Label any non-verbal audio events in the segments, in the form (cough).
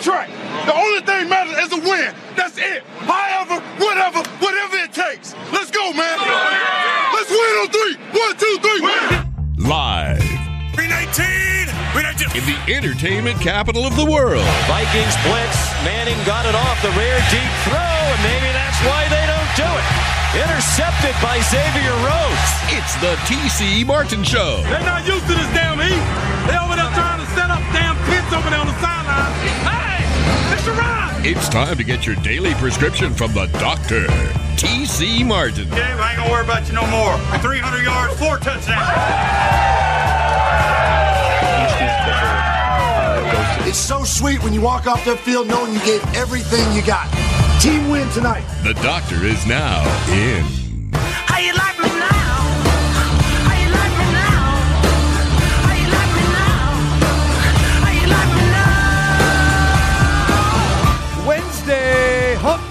track. The only thing matters is a win. That's it. However, whatever, whatever it takes. Let's go, man. Let's win on three. One, two, three. Win. Live Green 18. Green 18. in the entertainment capital of the world. Vikings blitz. Manning got it off the rare deep throw, and maybe that's why they don't do it. Intercepted by Xavier Rhodes. It's the TC Martin Show. They're not used to this damn heat. They're over there trying to set up damn pits over there on the sideline. Hey, it's a ride. It's time to get your daily prescription from the doctor, TC Martin. Okay, I ain't gonna worry about you no more. 300 yards, four touchdowns. It's so sweet when you walk off that field knowing you gave everything you got. Team win tonight. The doctor is now in. How you like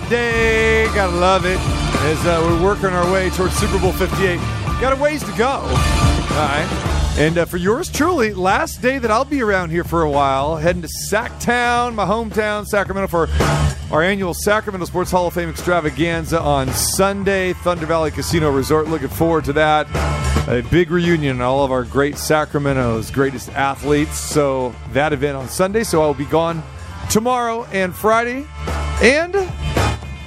day. Gotta love it. As uh, we're working our way towards Super Bowl 58. Got a ways to go. All right. And uh, for yours truly, last day that I'll be around here for a while, heading to Sacktown, my hometown, Sacramento, for our annual Sacramento Sports Hall of Fame extravaganza on Sunday, Thunder Valley Casino Resort. Looking forward to that. A big reunion, all of our great Sacramento's greatest athletes. So that event on Sunday. So I'll be gone tomorrow and Friday. And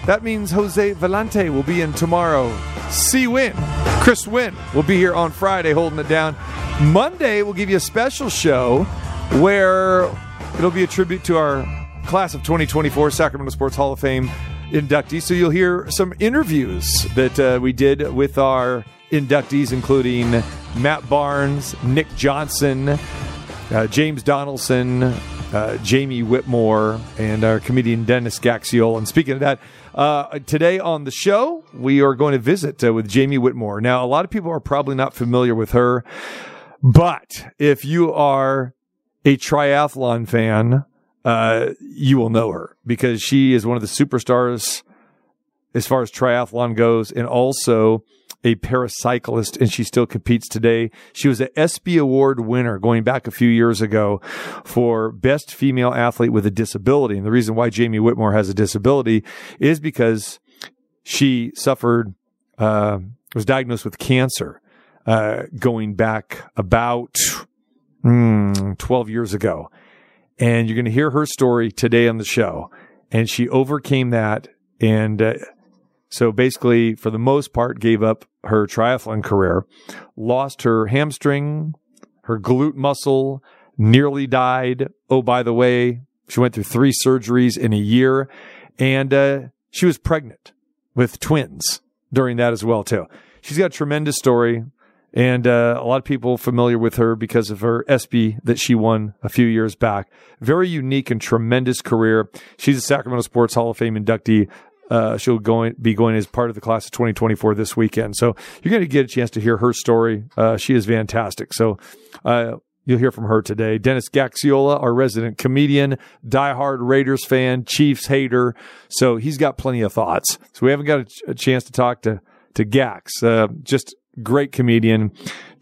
that means Jose Valente will be in tomorrow. C Win. Chris Wynn will be here on Friday holding it down. Monday, we'll give you a special show where it'll be a tribute to our class of 2024 Sacramento Sports Hall of Fame inductees. So you'll hear some interviews that uh, we did with our inductees, including Matt Barnes, Nick Johnson, uh, James Donaldson, uh, Jamie Whitmore, and our comedian Dennis Gaxiola. And speaking of that, uh, today on the show, we are going to visit uh, with Jamie Whitmore. Now, a lot of people are probably not familiar with her, but if you are a triathlon fan, uh, you will know her because she is one of the superstars as far as triathlon goes, and also a paracyclist, and she still competes today. She was an ESPY Award winner going back a few years ago for Best Female Athlete with a Disability. And the reason why Jamie Whitmore has a disability is because she suffered, uh, was diagnosed with cancer uh, going back about mm, 12 years ago. And you're going to hear her story today on the show. And she overcame that. And uh, so basically, for the most part, gave up her triathlon career, lost her hamstring, her glute muscle, nearly died. Oh, by the way, she went through three surgeries in a year. And uh, she was pregnant with twins during that as well, too. She's got a tremendous story. And uh, a lot of people familiar with her because of her ESPY that she won a few years back. Very unique and tremendous career. She's a Sacramento Sports Hall of Fame inductee. Uh, she'll going be going as part of the class of 2024 this weekend. So you're going to get a chance to hear her story. Uh, she is fantastic. So uh, you'll hear from her today. Dennis Gaxiola, our resident comedian, diehard Raiders fan, Chiefs hater. So he's got plenty of thoughts. So we haven't got a, ch- a chance to talk to to Gax. Uh, just great comedian,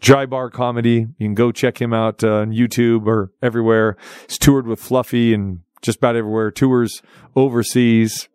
dry bar comedy. You can go check him out uh, on YouTube or everywhere. He's toured with Fluffy and just about everywhere. Tours overseas.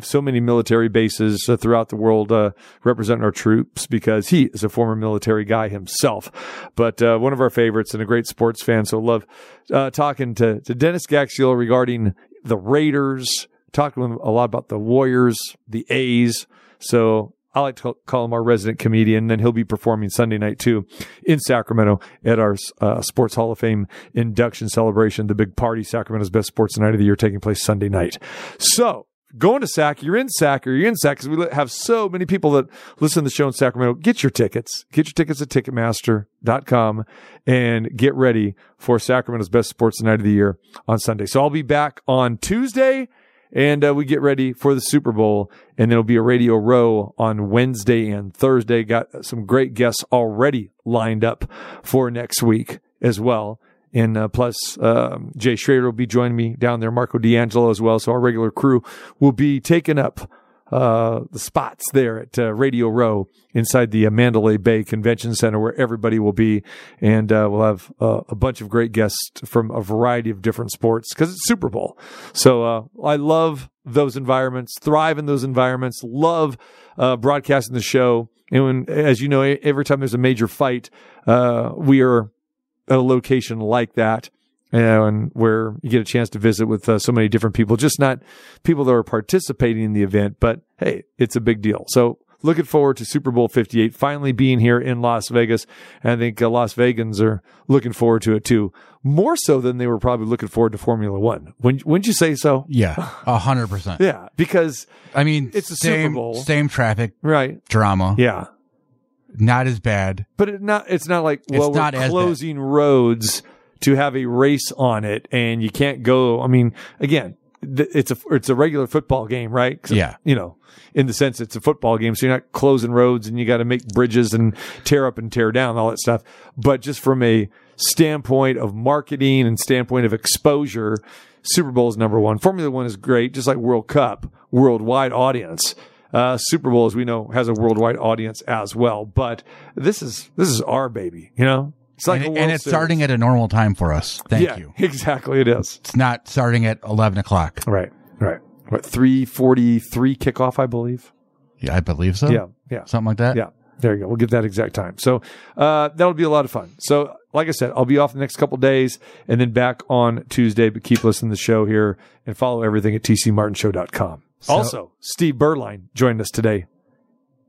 So many military bases uh, throughout the world uh, representing our troops because he is a former military guy himself. But uh, one of our favorites and a great sports fan. So love uh, talking to, to Dennis Gaxiola regarding the Raiders, talking to him a lot about the Warriors, the A's. So I like to call him our resident comedian. Then he'll be performing Sunday night too in Sacramento at our uh, Sports Hall of Fame induction celebration, the big party, Sacramento's best sports night of the year, taking place Sunday night. So going to Sac, you're in Sac or you're in Sac because we have so many people that listen to the show in Sacramento. Get your tickets. Get your tickets at Ticketmaster.com and get ready for Sacramento's best sports night of the year on Sunday. So I'll be back on Tuesday and uh, we get ready for the Super Bowl. And there'll be a Radio Row on Wednesday and Thursday. Got some great guests already lined up for next week as well. And uh, plus, um, Jay Schrader will be joining me down there, Marco D'Angelo as well. So our regular crew will be taking up uh, the spots there at uh, Radio Row inside the uh, Mandalay Bay Convention Center, where everybody will be, and uh, we'll have uh, a bunch of great guests from a variety of different sports because it's Super Bowl. So uh, I love those environments, thrive in those environments, love uh, broadcasting the show. And when, as you know, every time there's a major fight, uh, we are a location like that. And where you get a chance to visit with uh, so many different people, just not people that are participating in the event, but hey, it's a big deal. So looking forward to Super Bowl 58 finally being here in Las Vegas. And I think uh, Las Vegans are looking forward to it too, more so than they were probably looking forward to Formula One. Wouldn't, wouldn't you say so? Yeah, (laughs) a hundred percent. Yeah, because I mean, It's a Super Bowl. Same traffic right, drama. yeah, Not as bad. but it not it's not like It's well not we're closing roads to have a race on it, and you can't go. I mean, again, th- it's a it's a regular football game, right? Yeah. you know, in the sense it's a football game, so you're not closing roads and you got to make bridges and tear up and tear down all that stuff. But just from a standpoint of marketing and standpoint of exposure, Super Bowl is number one. Formula One is great, just like World Cup, worldwide audience. Uh, Super Bowl, as we know, has a worldwide audience as well. But this is this is our baby, you know. It's like and, it- and it's Series. starting at a normal time for us. Thank yeah, you. (laughs) exactly. It is It's not starting at 11 o'clock. right, right. What three forty three kickoff, I believe. Yeah, I believe so. Yeah, yeah. Something like that. Yeah, there you go. We'll get that exact time. So uh, that'll be a lot of fun. So, like I said, I'll be off the next couple days and then back on Tuesday. But keep listening to the show here and follow everything at tcmartinshow.com. also, Steve Beuerlein joined us today.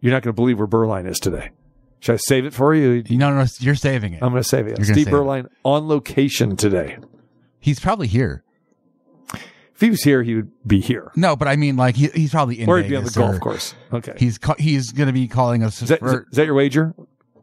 You're not going to believe where Beuerlein is today. Should I save it for you? You know, no, you're saving it. I'm going to save it. You're Steve save it. Beuerlein on location today. He's probably here. If he was here, he would be here. No, but I mean, like he, he's probably in Or he'd be on the Vegas golf or course. Okay. He's ca- he's going to be calling us Is that, for is that your wager?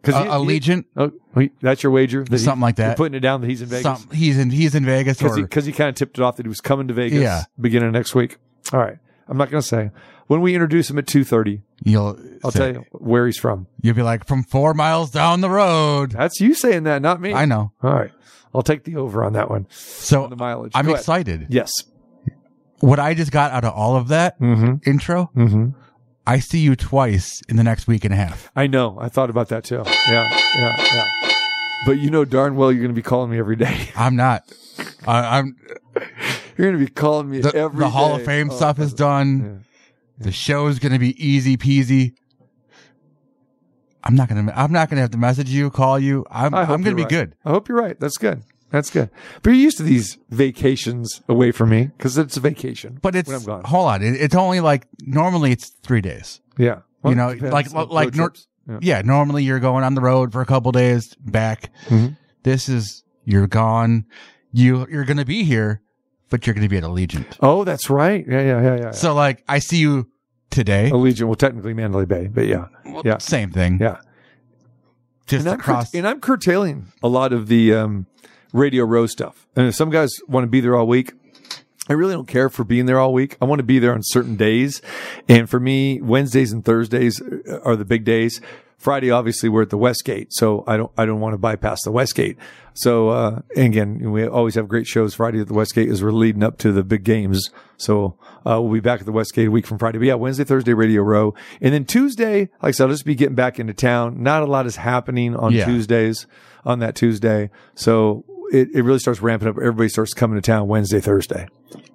Because a, Allegiant, Oh, he- that's your wager. That he- Something like that. You're putting it down that he's in Vegas Some, he's in he's in Vegas because or he kind of tipped it off that he was coming to Vegas. Yeah. beginning of next week. All right. I'm not going to say when we introduce him at 2:30. you'll I'll say- tell you where he's from. You'll be like from four miles down the road. That's you saying that, not me. I know. All right. I'll take the over on that one. So On the mileage. I'm Go ahead. excited. Yes. What I just got out of all of that Mm-hmm. intro, Mm-hmm. I see you twice in the next week and a half. I know. I thought about that too. Yeah. Yeah. Yeah. But you know darn well you're going to be calling me every day. I'm not. I, I'm You're going to be calling me the, every the Hall day. of Fame Oh, stuff is done. The show is gonna be easy peasy. I'm not gonna. I'm not gonna have to message you, call you. I'm. I'm gonna be right. good. I hope you're right. That's good. That's good. But you're used to these vacations away from me because it's a vacation. But it's when I'm gone. hold on. It, it's only like normally it's three days. Yeah. Well, you know, depends like like nor- Yeah. yeah. Normally you're going on the road for a couple days back. Mhm. This is you're gone. You you're gonna be here, but you're gonna be at Allegiant. Oh, that's right. Yeah, yeah, yeah, yeah. So like I see you today. Allegiant, well, technically Mandalay Bay, but yeah, yeah, Same thing. yeah. Just And I'm, across. and I'm curtailing a lot of the um, Radio Row stuff. And if some guys want to be there all week, I really don't care for being there all week. I want to be there on certain days. And for me, Wednesdays and Thursdays are the big days. Friday, obviously, we're at the Westgate, so I don't I don't want to bypass the Westgate. So uh, and again, we always have great shows Friday at the Westgate as we're leading up to the big games. So uh, we'll be back at the Westgate a week from Friday. But yeah, Wednesday, Thursday, Radio Row, and then Tuesday, like I said, I'll just be getting back into town. Not a lot is happening on Yeah. Tuesdays on that Tuesday, so it, it really starts ramping up. Everybody starts coming to town Wednesday, Thursday.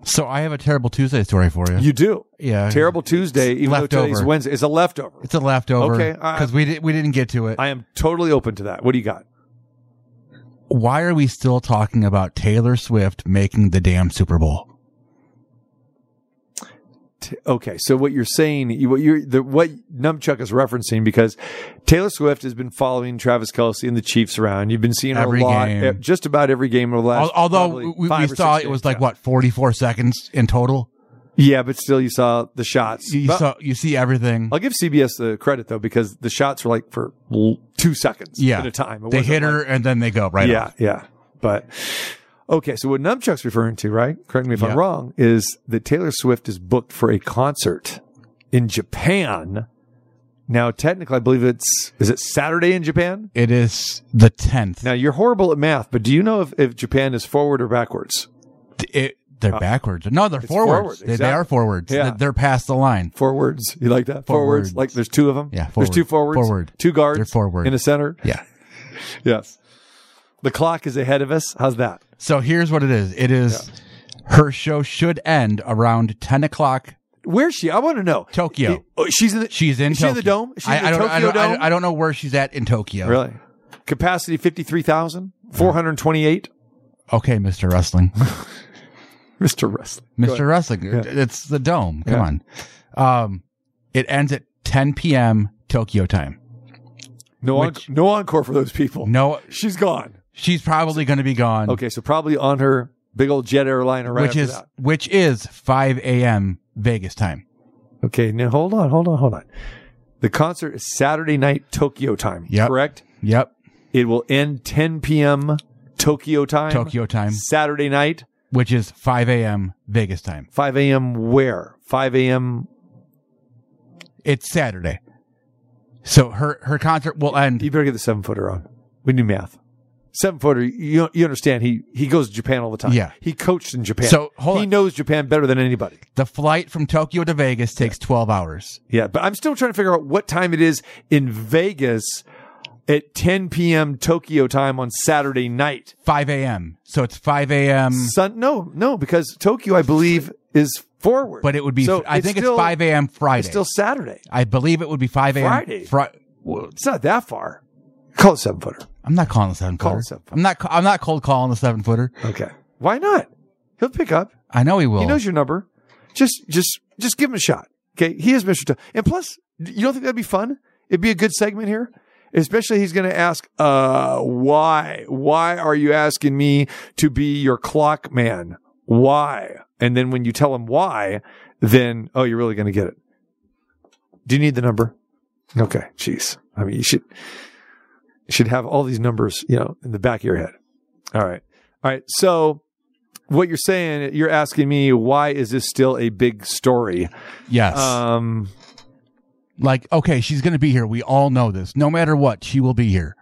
so I have a terrible Tuesday story for you. You do. Yeah. Terrible Tuesday, even though today's Leftover. Wednesday. It's a leftover. It's a leftover. Okay, I- Because we did, we didn't get to it. I am totally open to that. What do you got? Why are we still talking about Taylor Swift making the damn Super Bowl? T- Okay, so what you're saying, what you're the what Numchuck is referencing, because Taylor Swift has been following Travis Kelce and the Chiefs around. You've been seeing her Every a lot, game. eh, just about every game over the last. Although we, we saw it was days. like Yeah. what 44 seconds in total. Yeah, but still, you saw the shots. You But saw you see everything. I'll give CBS the credit though, because the shots were like for two seconds yeah, at a time. It they hit her like- and then they go right yeah, off. yeah. But okay, so what Numchuck's referring to, right? Correct me if Yeah. I'm wrong, is that Taylor Swift is booked for a concert in Japan. Now, technically, I believe it's is it Saturday in Japan? It is the 10th. Now, you're horrible at math, but do you know if, if Japan is forward or backwards? It They're uh, backwards. No, they're forwards. forward, They, they are forwards. Yeah. They- They're past the line. Forwards. You like that? Forwards. Forwards. Like there's two of them. Yeah, There's two forwards. Forward. Two guards. They're forward. In the center. Yeah. (laughs) Yes. The clock is ahead of us. How's that? So here's what it is. It is her show should end around 10 o'clock. Where's she? I want to know. Tokyo. Oh, she's in the. She's in Is she Tokyo. in the dome? She's I, in the I don't, Tokyo I, don't, dome. I don't know where she's at in Tokyo. Really? Capacity fifty three thousand four hundred twenty eight. Okay, Mr. Wrestling. (laughs) Mr. Wrestling. Mr. Wrestling. It's the dome. Come Yeah. on. Um, it ends at 10 p.m. Tokyo time. No, Which- en- no encore for those people. No, She's gone. She's probably going to be gone. Okay, so probably on her big old jet airliner right which is that. which is 5 a.m. Vegas time. Okay, now hold on, hold on, hold on. The concert is Saturday night Tokyo time. Yep. Correct? Yep. It will end 10 p.m. Tokyo time. Tokyo time, Saturday night, which is 5 a.m. Vegas time. 5 a.m. where? 5 a.m. It's Saturday. So her her concert will end. You better get the seven footer on. We do math. Seven footer, you, you understand, he, he goes to Japan all the time. Yeah. He coached in Japan. So, hold he on. knows Japan better than anybody. The flight from Tokyo to Vegas takes 12 hours. Yeah, but I'm still trying to figure out what time it is in Vegas at 10 p.m. Tokyo time on Saturday night. 5 a.m. So it's 5 a.m. Sun, no, no, because Tokyo, I believe, is forward. But it would be. So I think still- it's 5 a.m. Friday. It's still Saturday. I believe it would be 5 a.m. Friday? Fri- It's not that far. Call it seven footer. I'm not calling the seven Call footer. it seven footer. I'm not. ca- I'm not cold calling the seven footer. Okay. Why not? He'll pick up. I know he will. He knows your number. Just, just, just give him a shot. Okay. He is Mr. T- and plus, you don't think that'd be fun? It'd be a good segment here. Especially he's going to ask, uh, why? Why are you asking me to be your clock man? Why? And then when you tell him why, then, oh, you're really going to get it. Do you need the number? Okay. Jeez. I mean, you should, should have all these numbers, you know, in the back of your head. All right. All right. So what you're saying, you're asking me, why is this still a big story? yes. Um, like, okay, she's going to be here. We all know this. No matter what, she will be here.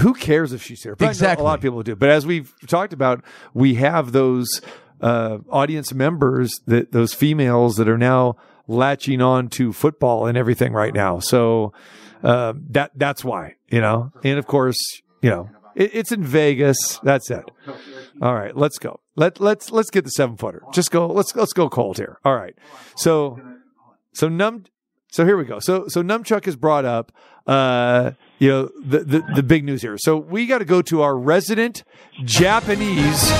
who cares if she's here? But Exactly. a lot of people do. But as we've talked about, we have those uh, audience members that those females that are now latching on to football and everything right now. So uh, that that's why you know. And of course, you know, it, it's in Vegas. That's it. All right, let's go. Let let's let's get the seven footer. Just go. Let's let's go cold here. All right. So so num. So here we go. So so Numchuck is brought up. Uh, you know the, the the big news here. So we got to go to our resident Japanese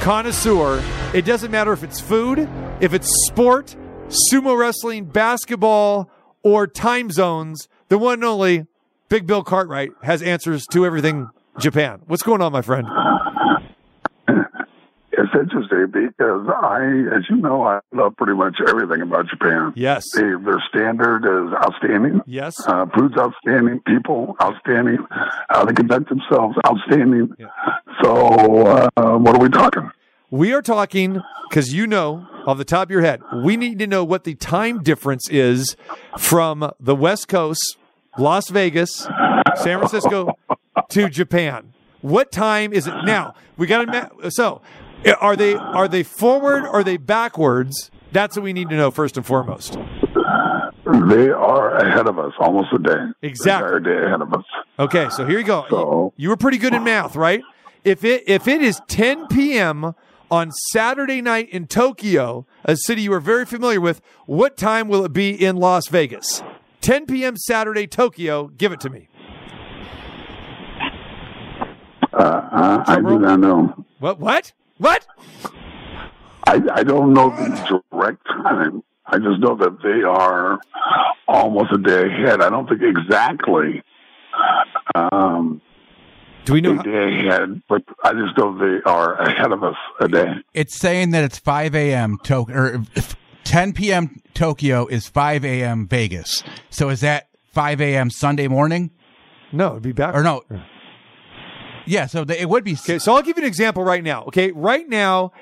connoisseur. It doesn't matter if it's food, if it's sport, sumo wrestling, basketball, or time zones. The one and only Big Bill Cartwright has answers to everything Japan. What's going on, my friend? It's interesting because I, as you know, I love pretty much everything about Japan. Yes. They, their standard is outstanding. Yes. Uh, food's outstanding. People outstanding. How they conduct themselves outstanding. So, uh, what are we talking? We are talking because you know off the top of your head, we need to know what the time difference is from the West Coast, Las Vegas, San Francisco to Japan. What time is it now? We got to so are they are they forward or are they backwards? That's what we need to know first and foremost. They are ahead of us almost a day. Exactly. Entire day ahead of us. Okay, so here you go. So- you, you were pretty good in math, right? If it if it is 10 p.m. on Saturday night in Tokyo, a city you are very familiar with, what time will it be in Las Vegas? 10 p.m. Saturday, Tokyo. Give it to me. Uh, uh, I do not know. What? What? What? I, I don't know the direct time. I just know that they are almost a day ahead. I don't think exactly um, Do we know? a How, day ahead, but I just know they are ahead of us a day. It's saying that it's 5 a.m. Tokyo or 10 p.m. Tokyo is 5 a.m. Vegas. So is that 5 a.m. Sunday morning no, it'd be back. or no? Yeah, so the, it would be. Okay, so I'll give you an example right now. Okay, right now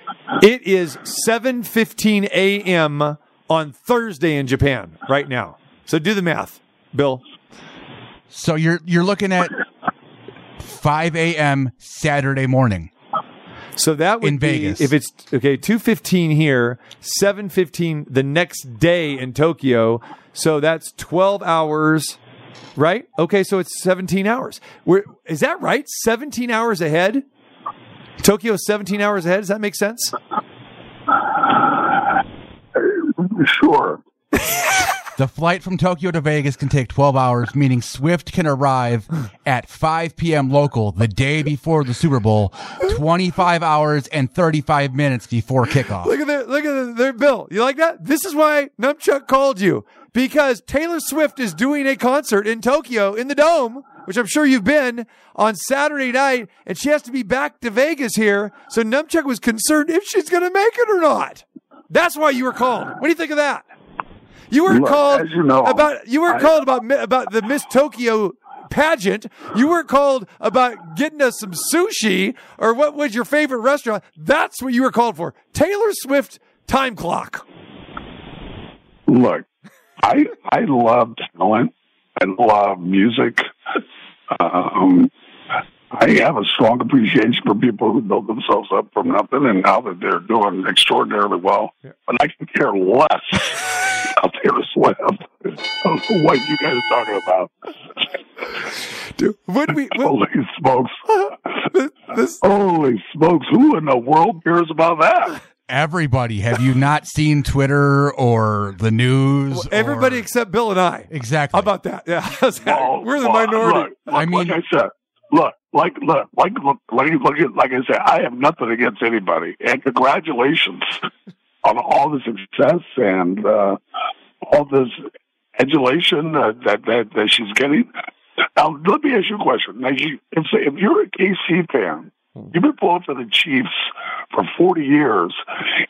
it is 7:15 a.m. on Thursday in Japan. Right now, so do the math, Bill. So you're you're looking at 5 a.m. Saturday morning. So that would In be Vegas. if it's okay, two fifteen here, seven fifteen the next day in Tokyo. So that's twelve hours, right? Okay, so it's seventeen hours. We're, is that right? Seventeen hours ahead. Tokyo is seventeen hours ahead. Does that make sense? Sure. (laughs) The flight from Tokyo to Vegas can take 12 hours, meaning Swift can arrive at 5 p.m. local the day before the Super Bowl, 25 hours and 35 minutes before kickoff. Look at their look at their, bill. You like that? This is why Numchuck called you because Taylor Swift is doing a concert in Tokyo in the Dome, which I'm sure you've been on Saturday night, and she has to be back to Vegas here. So Numchuck was concerned if she's going to make it or not. That's why you were called. What do you think of that? You were Look, called you know, about you were I- called about about the Miss Tokyo pageant. You were called about getting us some sushi or what was your favorite restaurant. That's what you were called for. Taylor Swift time clock. Look, I I love talent. I love music. (laughs) Um, I have a strong appreciation for people who build themselves up from nothing, and now that they're doing extraordinarily well. But I can care less about Taylor Swift. I don't know what you guys are talking about. Dude, would we? Would, Holy smokes! (laughs) this, Holy smokes! Who in the world cares about that? Everybody, have you not seen Twitter or the news? everybody or- except Bill and I. exactly. How about that? Yeah. (laughs) Well, we're the well, minority. Look, I mean- like I said, look, like look, like look, like like, like I said, I have nothing against anybody, and congratulations (laughs) on all the success and uh, all this adulation uh, that that that she's getting. Now, let me ask you a question. Now, you, if, if you're a KC fan, you've been pulling for the Chiefs for 40 years,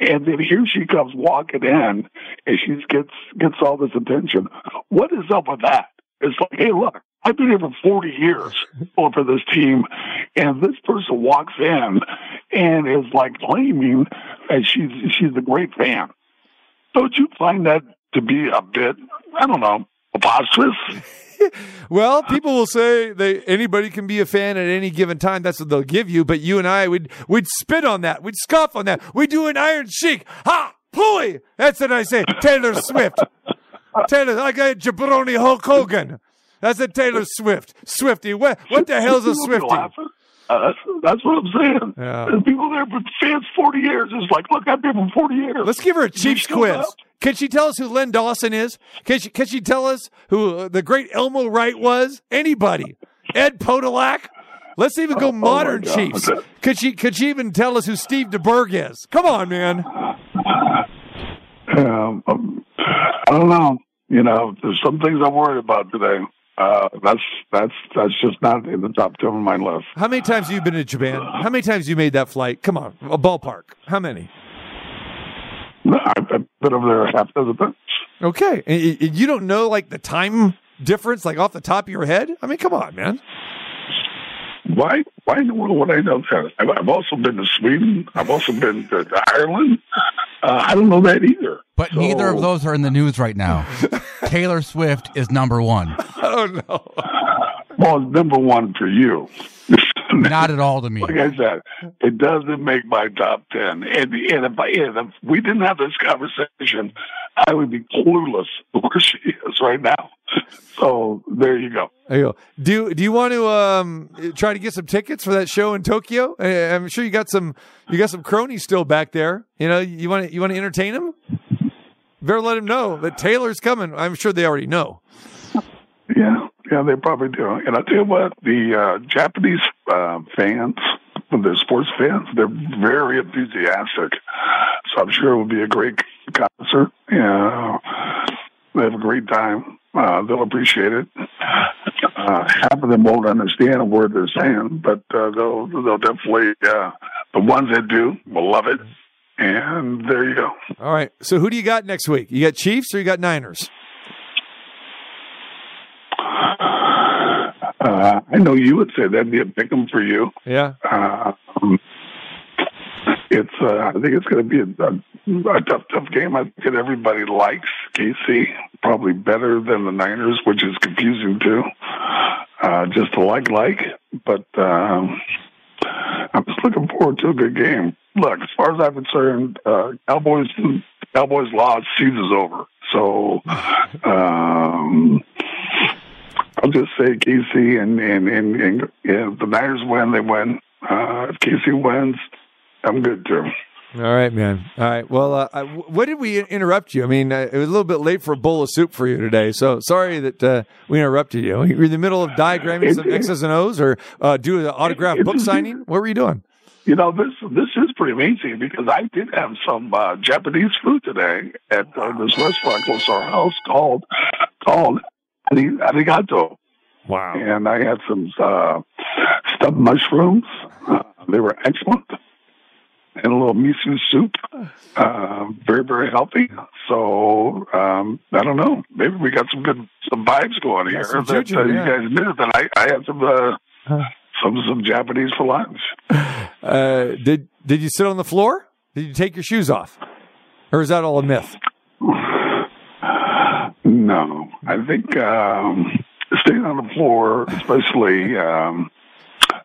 and then here she comes walking in, and she gets gets all this attention. What is up with that? It's like, hey, look, I've been here for 40 years for this team, and this person walks in and is like claiming that she's she's a great fan. Don't you find that to be a bit, I don't know, preposterous? (laughs) Well, people will say they anybody can be a fan at any given time. That's what they'll give you. But you and I would would spit on that. We'd scoff on that. We do an Iron Sheik. Ha! Pulley. That's what I say. Taylor Swift. (laughs) Taylor, like a jabroni Hulk Hogan. That's a Taylor Swift. Swifty. What, what the hell's a Swifty? Uh, that's, that's what I'm saying. Yeah. There's people there for fans 40 years. It's like, look, I've been for 40 years. Let's give her a Chiefs quiz. up. Can she tell us who Len Dawson is? Can she, can she tell us who uh, the great Elmo Wright was? Anybody? Ed Podolak? Let's even go modern God. Chiefs. Could she could she even tell us who Steve DeBerg is? Come on, man. Um, um, I don't know. You know, there's some things I'm worried about today. Uh, that's that's that's just not in the top ten of my list. How many times have you been to Japan? How many times have you made that flight? Come on, a ballpark. How many? No, I've, been over there a half dozen times. Okay, and you don't know like the time difference, like off the top of your head. I mean, come on, man. Why? Why in the world would I know that? I've, I've also been to Sweden. I've also been to, to Ireland. Uh, I don't know that either. but So- neither of those are in the news right now. (laughs) Taylor Swift is number one. I don't. Well, number one for you. (laughs) Not at all to me. like I said, it doesn't make my top ten. And, and, if, I, and if we didn't have this conversation, I would be clueless where she is right now. So there you go. There you go. Do do you want to um try to get some tickets for that show in Tokyo? I'm sure you got some you got some cronies still back there. You know, you want to you want to entertain them. Better let them know that Taylor's coming. I'm sure they already know. Yeah, yeah, they probably do. And I tell you what, the uh, Japanese uh, fans, the sports fans, they're very enthusiastic. So I'm sure it will be a great concert. Yeah, they have a great time. Uh, they'll appreciate it. Uh, half of them won't understand a word they're saying, but uh, they'll they'll definitely uh, the ones that do will love it. And there you go. All right. So who do you got next week? You got Chiefs or you got Niners? Uh, I know you would say that'd be a pick 'em for you. Yeah. Um, it's uh, I think it's going to be a, a, a tough, tough game. I think everybody likes KC probably better than the Niners, which is confusing too. Uh, just a like like, but um, I'm just looking forward to a good game. Look, as far as I'm concerned, uh, Cowboys Cowboys lost, season's over. So um, I'll just say KC and and and, and if the Niners win, they win. Uh, if KC wins, I'm good too. All right, man. All right. Well, uh, I, what did we interrupt you? I mean, uh, it was a little bit late for a bowl of soup for you today, so sorry that uh, we interrupted you. You're in the middle of diagramming some (laughs) X's and O's, or uh, do an autograph book (laughs) signing. What were you doing? You know, this this is pretty amazing because I did have some uh, Japanese food today at uh, this restaurant close to our house called called Ari- Arigato, Wow. and I had some uh, stuffed mushrooms. Uh, they were excellent, and a little miso soup. Uh, very very healthy. So um, I don't know. Maybe we got some good some vibes going here. that juju, uh, you guys knew that I I had some. Uh, some some Japanese for lunch. (laughs) Uh, did did you sit on the floor? Did you take your shoes off, or is that all a myth? (sighs) No, I think um, staying on the floor, especially um,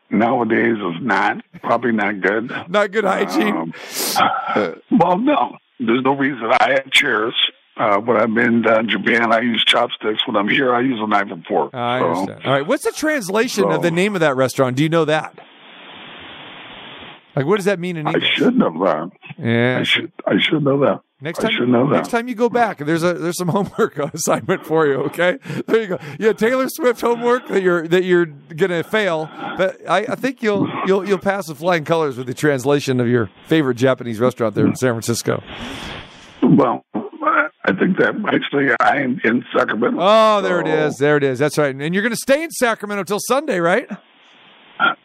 nowadays, is not probably not good. Not good hygiene. Um, uh, (laughs) well, no, there's no reason. I have chairs. Uh, when I'm in uh, Japan, I use chopsticks. When I'm here, I use a knife and fork. I So, understand. All right. What's the translation of the name of that restaurant? Do you know that? Like, what does that mean in English? I should know that. Yeah. I should. I should know that. Next I time, should know that. next time you go back, there's a there's some (laughs) homework assignment for you. Okay, there you go. Yeah, Taylor Swift homework that you're that you're gonna fail, but I, I think you'll you'll you'll pass with flying colors with the translation of your favorite Japanese restaurant there in San Francisco. Well, I think that actually I am in Sacramento. Oh, there it So- is. There it is. That's right. And you're gonna stay in Sacramento till Sunday, right?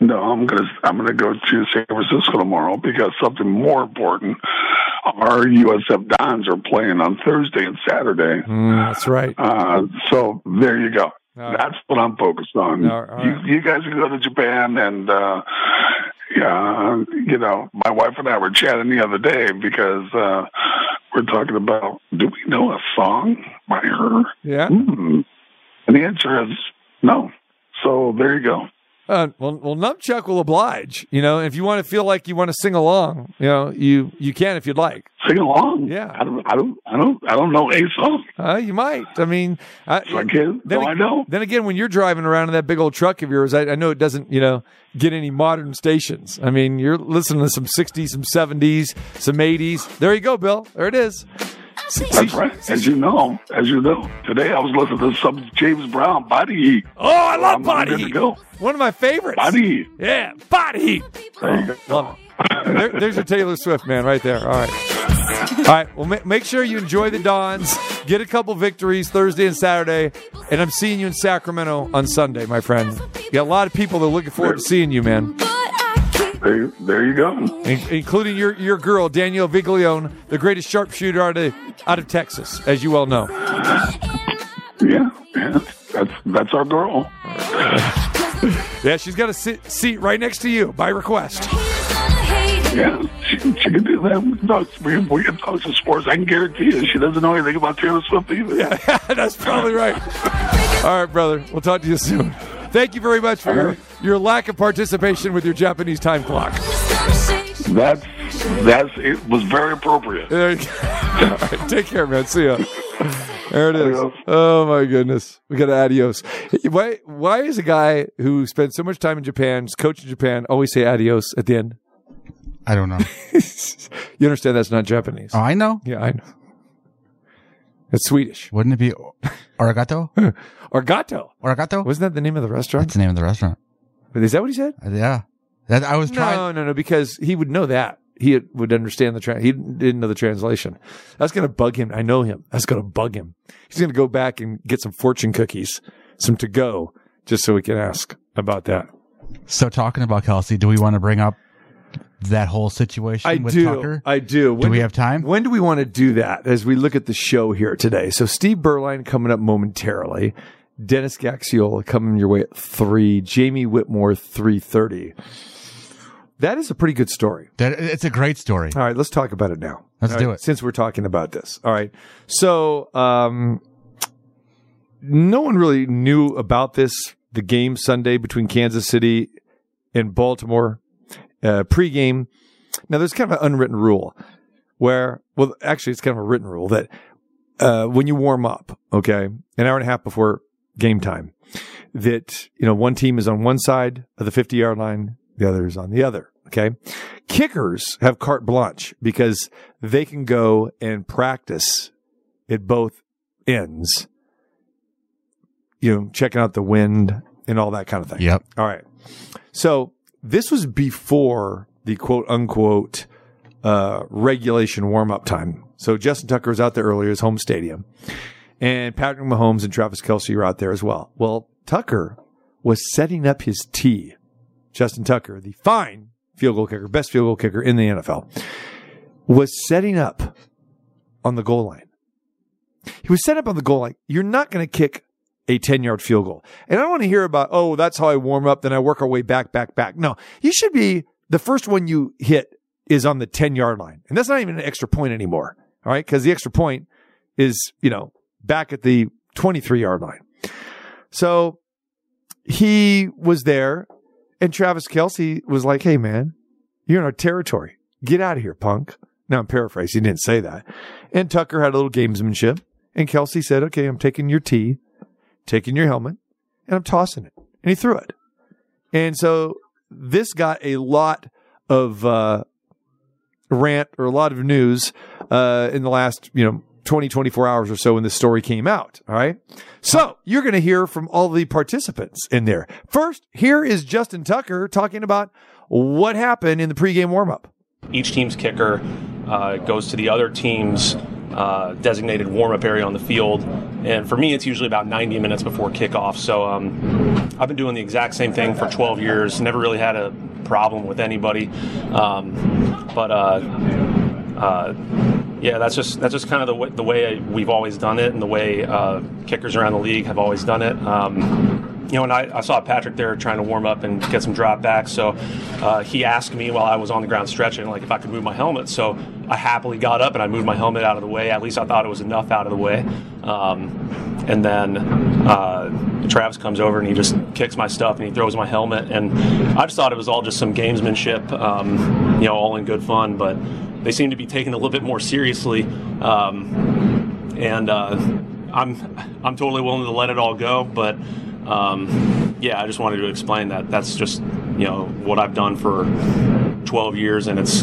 No, I'm gonna I'm gonna go to San Francisco tomorrow because something more important. Our USF Dons are playing on Thursday and Saturday. that's right. Uh, so there you go. right. That's what I'm focused on. Right. You, you guys can go to Japan and. Uh, yeah, you know, my wife and I were chatting the other day because uh, we're talking about do we know a song by her? Yeah. Hmm. And the answer is no. So there you go. Uh, well, well, Numpchuck will oblige. You know, if you want to feel like you want to sing along, you know, you you can if you'd like. Sing along. Yeah. I don't. I don't. I don't. I don't know a song. Uh, you might. I mean, I, So I can. then, No, I know. then again, when you're driving around in that big old truck of yours, I, I know it doesn't, you know, get any modern stations. I mean, you're listening to some 60s, some 70s, some 80s. There you go, Bill. There it is. See- That's right. As you know, as you know, today I was listening to some James Brown Body Heat. Oh, I love I'm Body good to Heat. go. One of my favorites. Body Heat. Yeah, Body Heat. There you go. Love it. There, there's your Taylor Swift, man, right there. All right. All right. Well, ma- make sure you enjoy the Dons. Get a couple victories Thursday and Saturday. And I'm seeing you in Sacramento on Sunday, my friend. You got a lot of people that are looking forward to seeing you, man, There, there you go. in- including your, your girl, Danielle Viglione, the greatest sharpshooter out of, out of Texas, as you well know. Yeah, yeah. That's that's our girl. (laughs) Yeah, she's got a sit, seat right next to you by request. Yeah, she, she can do that. Talk, we, we talk some sports. I can guarantee you, she doesn't know anything about Taylor Swift either. Yeah, (laughs) that's probably right. All right, brother. We'll talk to you soon. Thank you very much for your, your lack of participation with your Japanese time clock. That's that's it was very appropriate. There you go. All right, (laughs) take care, man. See ya. There it is. Adios. Oh my goodness. We got adios. Why why is a guy who spends so much time in Japan, is coach in Japan, always say adios at the end? I don't know. (laughs) You understand that's not Japanese. Oh, I know. Yeah, I know. It's Swedish. Wouldn't it be (laughs) Arigato? Orgato. Arigato? Wasn't that the name of the restaurant? That's the name of the restaurant. Is that what he said? Uh, Yeah. That I was trying. No, no, no, because he would know that. He would understand the tra- he didn't know the translation. That's going to bug him. I know him. That's going to bug him. He's going to go back and get some fortune cookies, some to go, just so we can ask about that. So talking about Kelce, do we want to bring up that whole situation I with do. Tucker? I do. do we have time? When do we want to do that as we look at the show here today? So Steve Beuerlein coming up momentarily. Dennis Gaxiola coming your way at three. Jamie Whitmore three thirty. That is a pretty good story. That, it's a great story. All right, let's talk about it now. Let's All do right, it. Since we're talking about this. All right. So, um, no one really knew about this, the game Sunday between Kansas City and Baltimore. uh, pregame. Now, there's kind of an unwritten rule where, well, actually, it's kind of a written rule that uh, when you warm up, okay, an hour and a half before game time, that you know one team is on one side of the 50 yard line, the other is on the other. Okay, kickers have carte blanche because they can go and practice at both ends. You know, checking out the wind and all that kind of thing. Yep. All right. So this was before the quote unquote uh, regulation warm up time. So Justin Tucker was out there earlier, his home stadium, and Patrick Mahomes and Travis Kelce were out there as well. Well, Tucker was setting up his tee. Justin Tucker, the fine field goal kicker, best field goal kicker in the NFL, was setting up on the goal line. He was set up on the goal line. You're not going to kick a 10 yard field goal. And I don't want to hear about, oh, that's how I warm up. Then I work our way back, back, back. No, you should be the first one you hit is on the 10 yard line. And that's not even an extra point anymore. All right. Cause the extra point is, you know, back at the 23 yard line. So he was there and Travis Kelce was like, Hey man, you're in our territory. Get out of here, punk. Now I'm paraphrasing. He didn't say that. And Tucker had a little gamesmanship and Kelce said, okay, I'm taking your tee, taking your helmet and I'm tossing it. And he threw it. And so this got a lot of, uh, rant or a lot of news, uh, in the last, you know, 20, 24 hours or so when this story came out. All right. So you're going to hear from all the participants in there. First, here is Justin Tucker talking about what happened in the pregame warmup. Each team's kicker uh, goes to the other team's uh, designated warm-up area on the field, and for me, it's usually about 90 minutes before kickoff. So um, I've been doing the exact same thing for 12 years. Never really had a problem with anybody, um, but uh, uh, yeah, that's just that's just kind of the way, the way we've always done it, and the way uh, kickers around the league have always done it. Um, you know, and I, I, saw Patrick there trying to warm up and get some drop back. So uh, he asked me while I was on the ground stretching, like if I could move my helmet. So I happily got up and I moved my helmet out of the way. At least I thought it was enough out of the way. Um, and then uh, Travis comes over and he just kicks my stuff and he throws my helmet. And I just thought it was all just some gamesmanship, um, you know, all in good fun. But they seem to be taken a little bit more seriously. Um, and uh, I'm I'm totally willing to let it all go, but um, yeah, I just wanted to explain that that's just you know what I've done for 12 years, and it's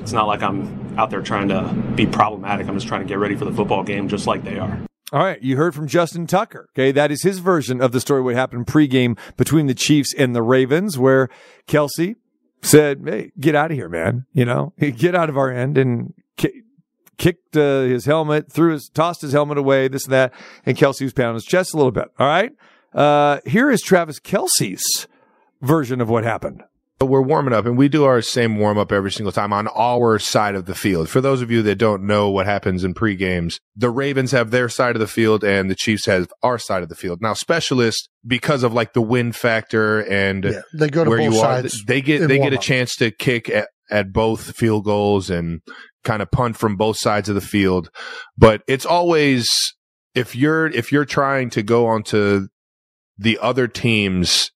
it's not like I'm out there trying to be problematic. I'm just trying to get ready for the football game, just like they are. All right, you heard from Justin Tucker. Okay, that is his version of the story what happened pregame between the Chiefs and the Ravens, where Kelce said, "Hey, get out of here, man! You know, (laughs) get out of our end." And ki- kicked uh, his helmet, threw his, tossed his helmet away, this and that. And Kelce was pounding his chest a little bit. All right, uh, here is Travis Kelce's version of what happened. We're warming up and we do our same warm up every single time on our side of the field. For those of you that don't know what happens in pre games, the Ravens have their side of the field and the Chiefs have our side of the field. Now, specialists, because of like the wind factor and Yeah, they go to where both you are, sides they get, they get a chance to kick at, at both field goals and kind of punt from both sides of the field. But it's always, if you're, if you're trying to go onto the other team's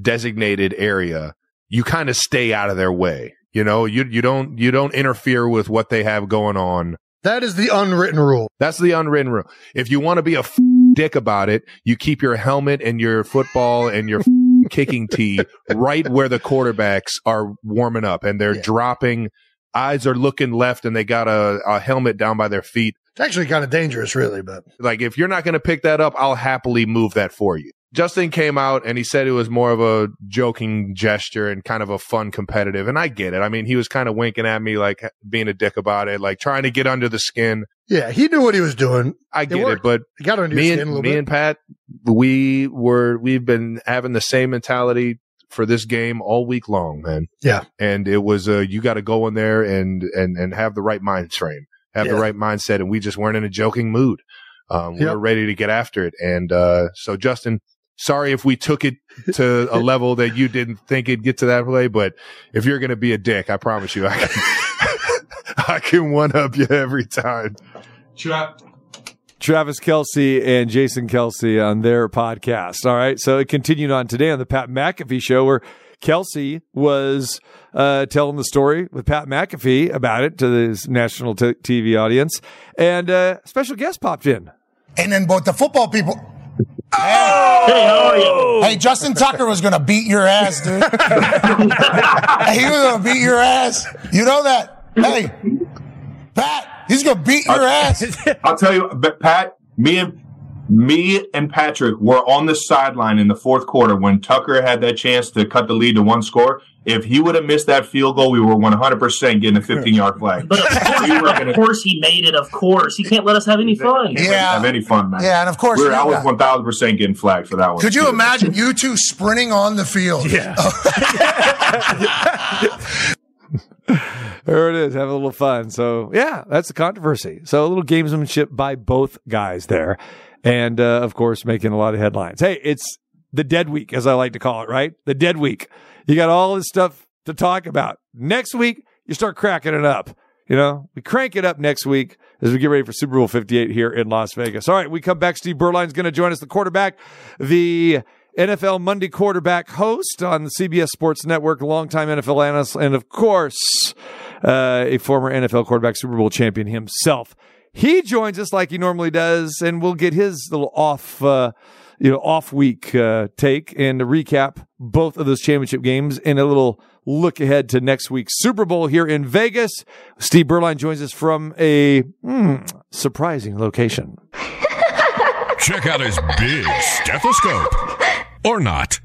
designated area, you kind of stay out of their way. You know, you you don't you don't interfere with what they have going on. That is the unwritten rule. That's the unwritten rule. If you want to be a f- dick about it, you keep your helmet and your football and your f- kicking tee right where the quarterbacks are warming up and they're Yeah. dropping. Eyes are looking left and they got a, a helmet down by their feet. It's actually kind of dangerous, really, but Like if you're not going to pick that up, I'll happily move that for you. Justin came out and he said it was more of a joking gesture and kind of a fun competitive. And I get it. I mean, he was kind of winking at me, like being a dick about it, like trying to get under the skin. yeah, he knew what he was doing. I get it, worked. but He got under me your skin a and me bit. and Pat, we were we've been having the same mentality for this game all week long, man. Yeah. And it was uh you got to go in there and and and have the right mind frame, have the right mindset, and we just weren't in a joking mood. Um, we Yep. were ready to get after it, and uh, so Justin. Sorry if we took it to a (laughs) level that you didn't think it'd get to that way, but if you're going to be a dick, I promise you, I can, (laughs) I can one up you every time. Travis Kelce and Jason Kelce on their podcast. All right. So it continued on today on the Pat McAfee show where Kelce was uh, telling the story with Pat McAfee about it to his national t- TV audience, and uh, special guest popped in. And then both the football people. Hey, how are you? Hey, Justin Tucker was going to beat your ass, dude. (laughs) he was going to beat your ass. You know that? Hey, Pat, he's going to beat your ass. (laughs) I'll tell you, but Pat, me and me and Patrick were on the sideline in the fourth quarter when Tucker had that chance to cut the lead to one score. If he would have missed that field goal, we were 100% getting a 15 yard flag. But of course, We gonna- of course he made it. Of course, he can't let us have any fun. Can't have any fun, man. Yeah, and of course we were, I was one thousand percent getting flagged for that one. Could you imagine you two sprinting on the field? Yeah. (laughs) There it is. Have a little fun. So yeah, that's the controversy. So a little gamesmanship by both guys there. And, uh, of course, making a lot of headlines. Hey, it's the dead week, as I like to call it, right? The dead week. You got all this stuff to talk about. Next week, you start cracking it up. You know, we crank it up next week as we get ready for Super Bowl 58 here in Las Vegas. All right, we come back. Steve Beuerlein's going to join us, the quarterback, the NFL Monday quarterback host on the CBS Sports Network, longtime NFL analyst, and of course, uh, a former NFL quarterback, Super Bowl champion himself. He joins us like he normally does, and we'll get his little off, uh, you know, off week uh, take and recap both of those championship games and a little look ahead to next week's Super Bowl here in Vegas. Steve Beuerlein joins us from a hmm, surprising location. (laughs) Check out his big stethoscope. Or not.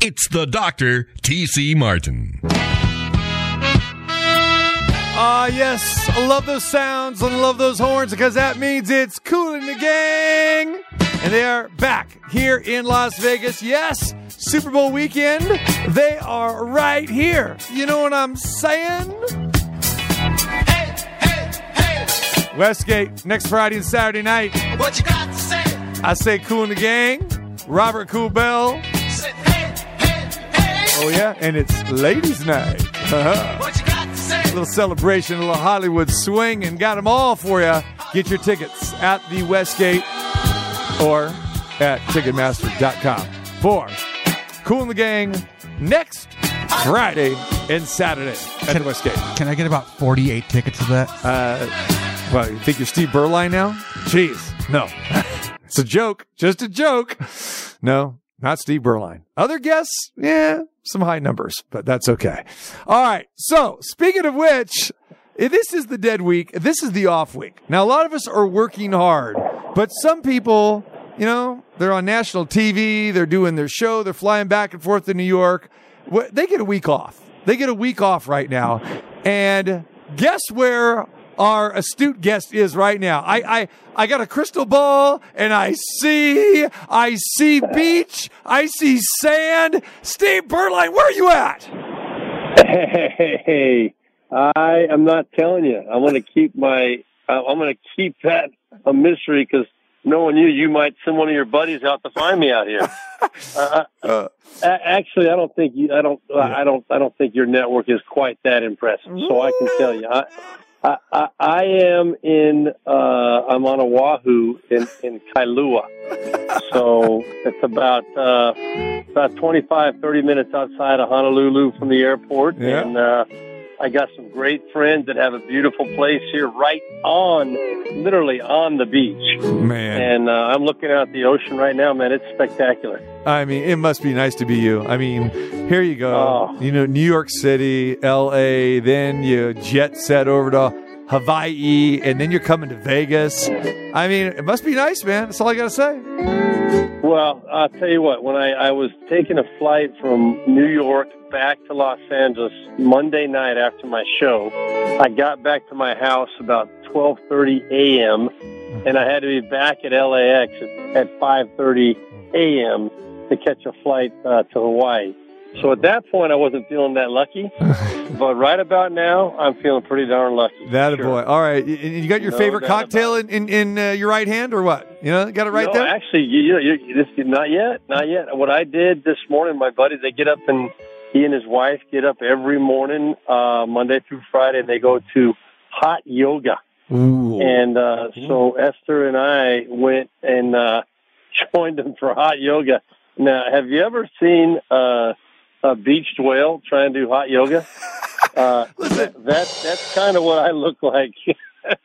It's the Dr. T.C. Martin. Ah, yes. I love those sounds and love those horns because that means it's Kool and the Gang. And they are back here in Las Vegas. Yes, Super Bowl weekend. They are right here. You know what I'm saying? Hey, hey, hey. Westgate, next Friday and Saturday night. What you got to say? I say Kool and the Gang, Robert Kool Bell. Oh, yeah, and it's ladies' night. What little celebration, a little Hollywood swing, and got them all for you. Get your tickets at the Westgate or at Ticketmaster.com for Kool and the Gang next Friday and Saturday at the Westgate. Can I get about 48 tickets of that? Uh, well, you think you're Steve Beuerlein now? Jeez, no. (laughs) it's a joke, just a joke. No, not Steve Beuerlein. Other guests, yeah, some high numbers, but that's okay. All right. So, speaking of which, if this is the dead week. This is the off week. Now, a lot of us are working hard, but some people, you know, they're on national TV, they're doing their show, they're flying back and forth to New York. They get a week off. They get a week off right now. And guess where our astute guest is right now? I, I, I got a crystal ball and I see, I see beach, I see sand. Steve Beuerlein, where are you at? Hey, I am not telling you. I'm going to keep my. Uh, I'm going to keep that a mystery because knowing you, you might send one of your buddies out to find me out here. (laughs) uh, a- actually, I don't think you. I don't. I don't. I don't think your network is quite that impressive. So I can tell you, I. I, I, I am in. Uh, I'm on Oahu in in Kailua, (laughs) so it's about uh, about 25, 30 minutes outside of Honolulu from the airport, Yeah. and uh, I got some great friends that have a beautiful place here, right on, literally on the beach. Man. And uh, I'm looking out at the ocean right now, man. It's spectacular. I mean, it must be nice to be you. I mean, here you go. Oh. You know, New York City, L.A., then you jet set over to Hawaii, and then you're coming to Vegas. I mean, it must be nice, man. That's all I got to say. Well, I'll tell you what. When I, I was taking a flight from New York back to Los Angeles Monday night after my show, I got back to my house about 12:30 a.m. and I had to be back at LAX at, at 5:30 a.m. to catch a flight uh, to Hawaii. So at that point, I wasn't feeling that lucky, (laughs) but right about now, I'm feeling pretty darn lucky. That a boy. All right. You, you got your No favorite cocktail in, in, in uh, your right hand or what? You know, got it right there? no, there? Actually, you, you, you, this not yet, not yet. What I did this morning, my buddies, they get up and he and his wife get up every morning, uh, Monday through Friday, and they go to hot yoga. Ooh. And uh, so Esther and I went and uh, (laughs) joined them for hot yoga. Now, have you ever seen uh, a beached whale trying to do hot yoga. (laughs) Uh, that, that that's kind of what I look like. (laughs)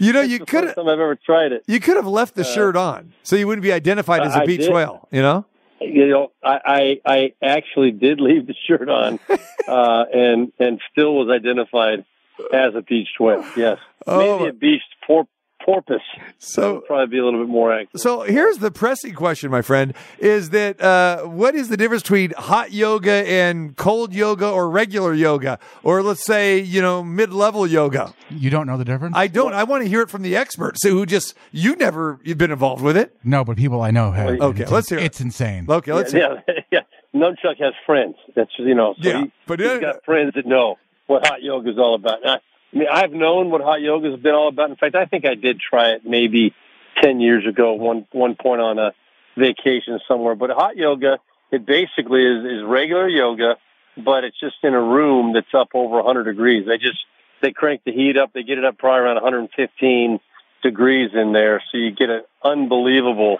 You know, you could have. I've ever tried it. you could have left the Uh, shirt on, so you wouldn't be identified as a I beach did. whale. You know. You know, I, I I actually did (laughs) leave the shirt on, uh, and and still was identified as a beached whale. Yes, Oh. maybe a beached por- porpoise. So- probably be a little bit more accurate. So here's the pressing question, my friend: Is that uh, what is the difference between hot yoga and cold yoga, or regular yoga, or let's say you know mid-level yoga? You don't know the difference? I don't. I want to hear it from the experts who just you never you've been involved with it. No, but people I know have. Okay, It's- let's hear it. It's insane. Okay, let's hear. yeah, (laughs) yeah. Nunchuck has friends. That's you know. So Yeah, he, but he's uh, got friends that know what hot yoga is all about. And I, I mean, I've known what hot yoga has been all about. In fact, I think I did try it maybe ten years ago. One one point on a vacation somewhere. But hot yoga, it basically is is regular yoga, but it's just in a room that's up over 100 degrees. They just they crank the heat up. They get it up probably around 115 degrees in there, so you get an unbelievable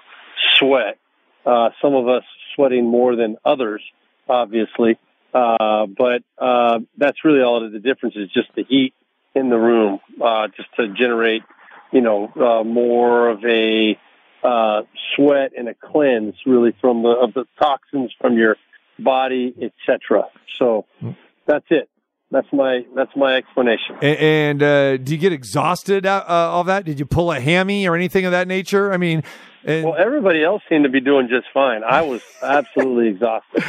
sweat. Uh, some of us sweating more than others, obviously. Uh, but uh, that's really all. The difference is just the heat in the room, uh, just to generate, you know, uh, more of a uh, sweat and a cleanse, really, from the of the toxins from your body, etc. So that's it. That's my that's my explanation. A- And uh, do you get exhausted out uh, all that? Did you pull a hammy or anything of that nature? I mean, and, Well, everybody else seemed to be doing just fine. I was absolutely (laughs) exhausted.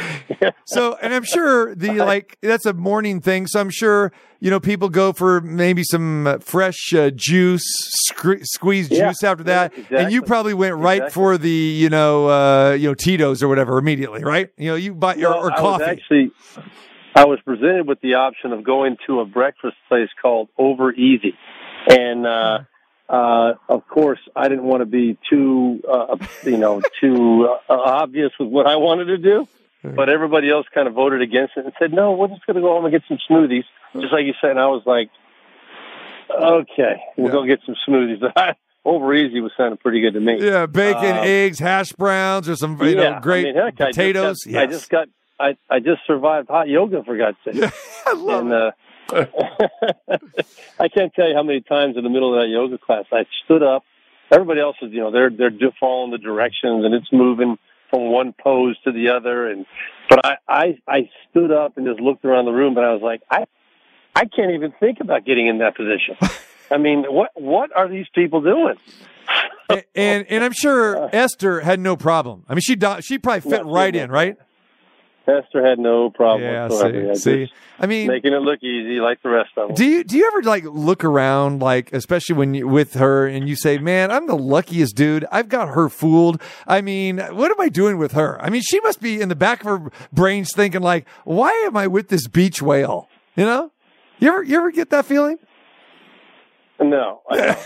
(laughs) so and I'm sure the like that's a morning thing. So I'm sure you know people go for maybe some uh, fresh uh, juice, squeezed Yeah, juice after that, yeah, and you probably went right Exactly. for the you know uh, you know Tito's or whatever immediately, right? You know you bought your No, or I was coffee. actually, I was presented with the option of going to a breakfast place called Over Easy, and uh, uh, of course, I didn't want to be too, uh, you know, (laughs) too uh, obvious with what I wanted to do. But everybody else kind of voted against it and said, "No, we're just going to go home and get some smoothies," just like you said. And I was like, "Okay, we'll go get some smoothies." (laughs) Over Easy was sounding pretty good to me. yeah, bacon, Um, eggs, hash browns, or some you yeah, know great I mean, heck, potatoes. I just got, I just got, I, I just survived hot yoga for God's sake. (laughs) I love and, uh, (laughs) I can't tell you how many times in the middle of that yoga class I stood up. Everybody else is, you know, they're they're following the directions and it's moving from one pose to the other. And but I I I stood up and just looked around the room, and I was like, I I can't even think about getting in that position. I mean, what what are these people doing? and, and and I'm sure (laughs) Esther had no problem. I mean, she she probably fit Yeah, right in, right? Esther had no problem Yeah, whatsoever. see, I see. I mean, making it look easy like the rest of them. Do you do you ever like look around like especially when you with her and you say, "Man, I'm the luckiest dude. I've got her fooled." I mean, what am I doing with her? I mean, she must be in the back of her brains thinking like, "Why am I with this beach whale?" You know? You ever you ever get that feeling? No, (laughs) yeah.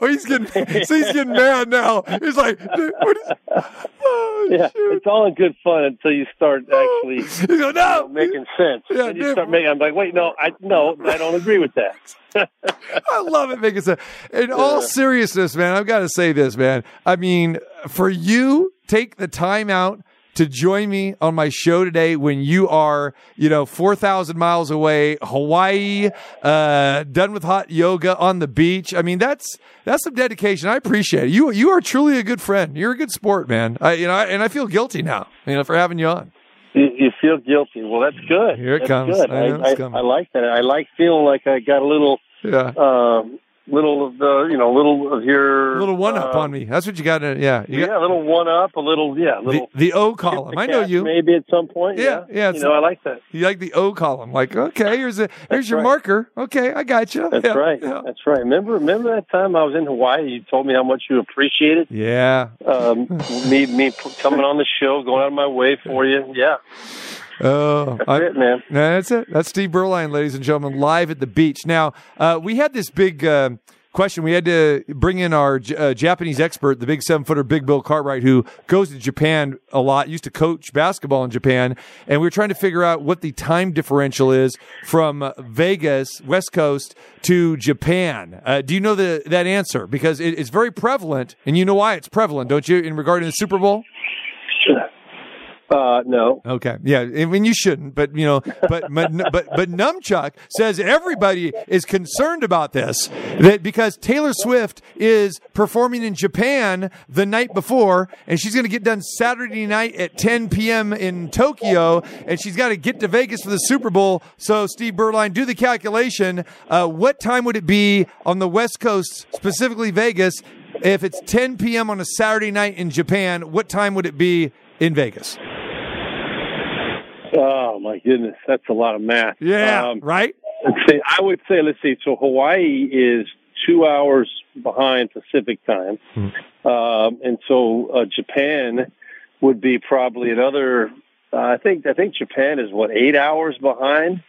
Oh, he's getting so he's getting mad now. He's like, "Dude, what is, (laughs) oh, yeah, it's all in good fun until you start oh. actually (laughs) you go, no, making sense. Yeah, and you dude. start making. I'm like, wait, no, I no, I don't agree with that. I love it making sense. In all seriousness, man, I've got to say this, man. I mean, for you, take the time out to join me on my show today when you are, you know, 4,000 miles away, Hawaii, uh, done with hot yoga on the beach. I mean, that's, that's some dedication. I appreciate it. You, you are truly a good friend. You're a good sport, man. I, you know, and I feel guilty now, you know, for having you on. You, you feel guilty. Well, that's good. Here it That's comes. Good. I know I. I like that. I like feeling like I got a little, Yeah. um, little of the, you know, little of your A little one up uh, on me. That's what you got to, yeah. You yeah, got a little one up, a little, yeah, a the, little. the O column. I know you. Maybe at some point. Yeah, Yeah, yeah, You know, I like that. You like the O column. Like, okay, here's a here's your right. marker. Okay, I got you. That's yeah, right. Yeah. That's right. Remember, remember that time I was in Hawaii? You told me how much you appreciated Yeah. um, me me (laughs) coming on the show, going out of my way for you. Yeah, Oh, that's I- it, man. That's it. That's Steve Beuerlein, ladies and gentlemen, live at the beach. Now, uh, we had this big uh, question. We had to bring in our J- uh, Japanese expert, the big seven footer, Big Bill Cartwright, who goes to Japan a lot, used to coach basketball in Japan. And we were trying to figure out what the time differential is from Vegas, West Coast, to Japan. Uh, do you know the, that answer? Because it, it's very prevalent, and you know why it's prevalent, don't you, in regard to the Super Bowl? Uh, no. Okay, yeah, I mean you shouldn't, but you know, but but but, but Numchuck says everybody is concerned about this that because Taylor Swift is performing in Japan the night before, and she's going to get done Saturday night at 10 p.m. in Tokyo, and she's got to get to Vegas for the Super Bowl. So Steve Beuerlein, do the calculation. Uh, what time would it be on the West Coast, specifically Vegas? If it's 10 p.m. on a Saturday night in Japan, what time would it be in Vegas? Oh my goodness, that's a lot of math. Yeah, Um, right. Let's see. I would say, let's see. So Hawaii is two hours behind Pacific time, um, and so uh, Japan would be probably another. Uh, I think I think Japan is what eight hours behind,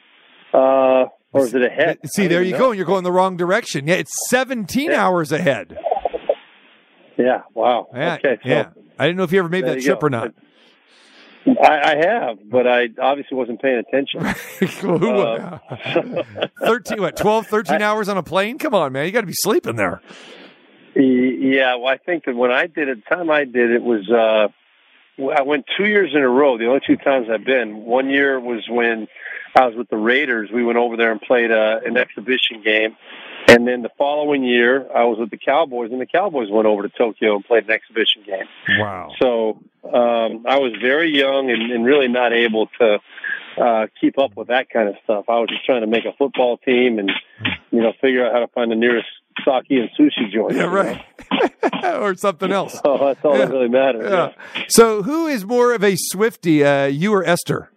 uh, or is it ahead? See, there you go. You're going the wrong direction. Yeah, it's 17 hours ahead. Yeah. Wow. Yeah, okay. So yeah. I didn't know if you ever made that you trip go. or not. I, I have, but I obviously wasn't paying attention. (laughs) Who- Uh, (laughs) 13, what, 12, 13 hours on a plane? Come on, man. You got to be sleeping there. Yeah, well, I think that when I did it, the time I did it was, uh, I went two years in a row. The only two times I've been. One year was when I was with the Raiders. We went over there and played uh, an exhibition game. And then the following year, I was with the Cowboys, and the Cowboys went over to Tokyo and played an exhibition game. Wow. So um, I was very young and, and really not able to uh, keep up with that kind of stuff. I was just trying to make a football team and you know figure out how to find the nearest sake and sushi joint. Yeah, right. (laughs) or something else. (laughs) So that's all that really matters. Yeah. So, who is more of a Swiftie, uh, you or Esther?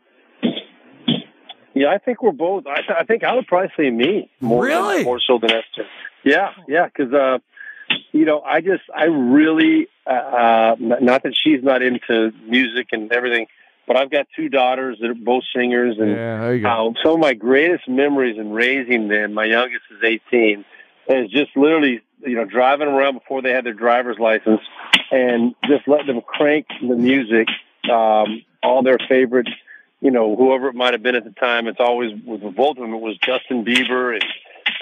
Yeah, I think we're both. I, th- I think I would probably say me more Really? than, more so than Esther. Yeah, yeah, because uh, you know, I just I really uh, uh, not that she's not into music and everything, but I've got two daughters that are both singers, and Yeah, there you go. um, some of my greatest memories in raising them. My youngest is eighteen, is just literally you know driving around before they had their driver's license, and just letting them crank the music, um, all their favorite you know, whoever it might have been at the time, it's always with both of them. It was Justin Bieber and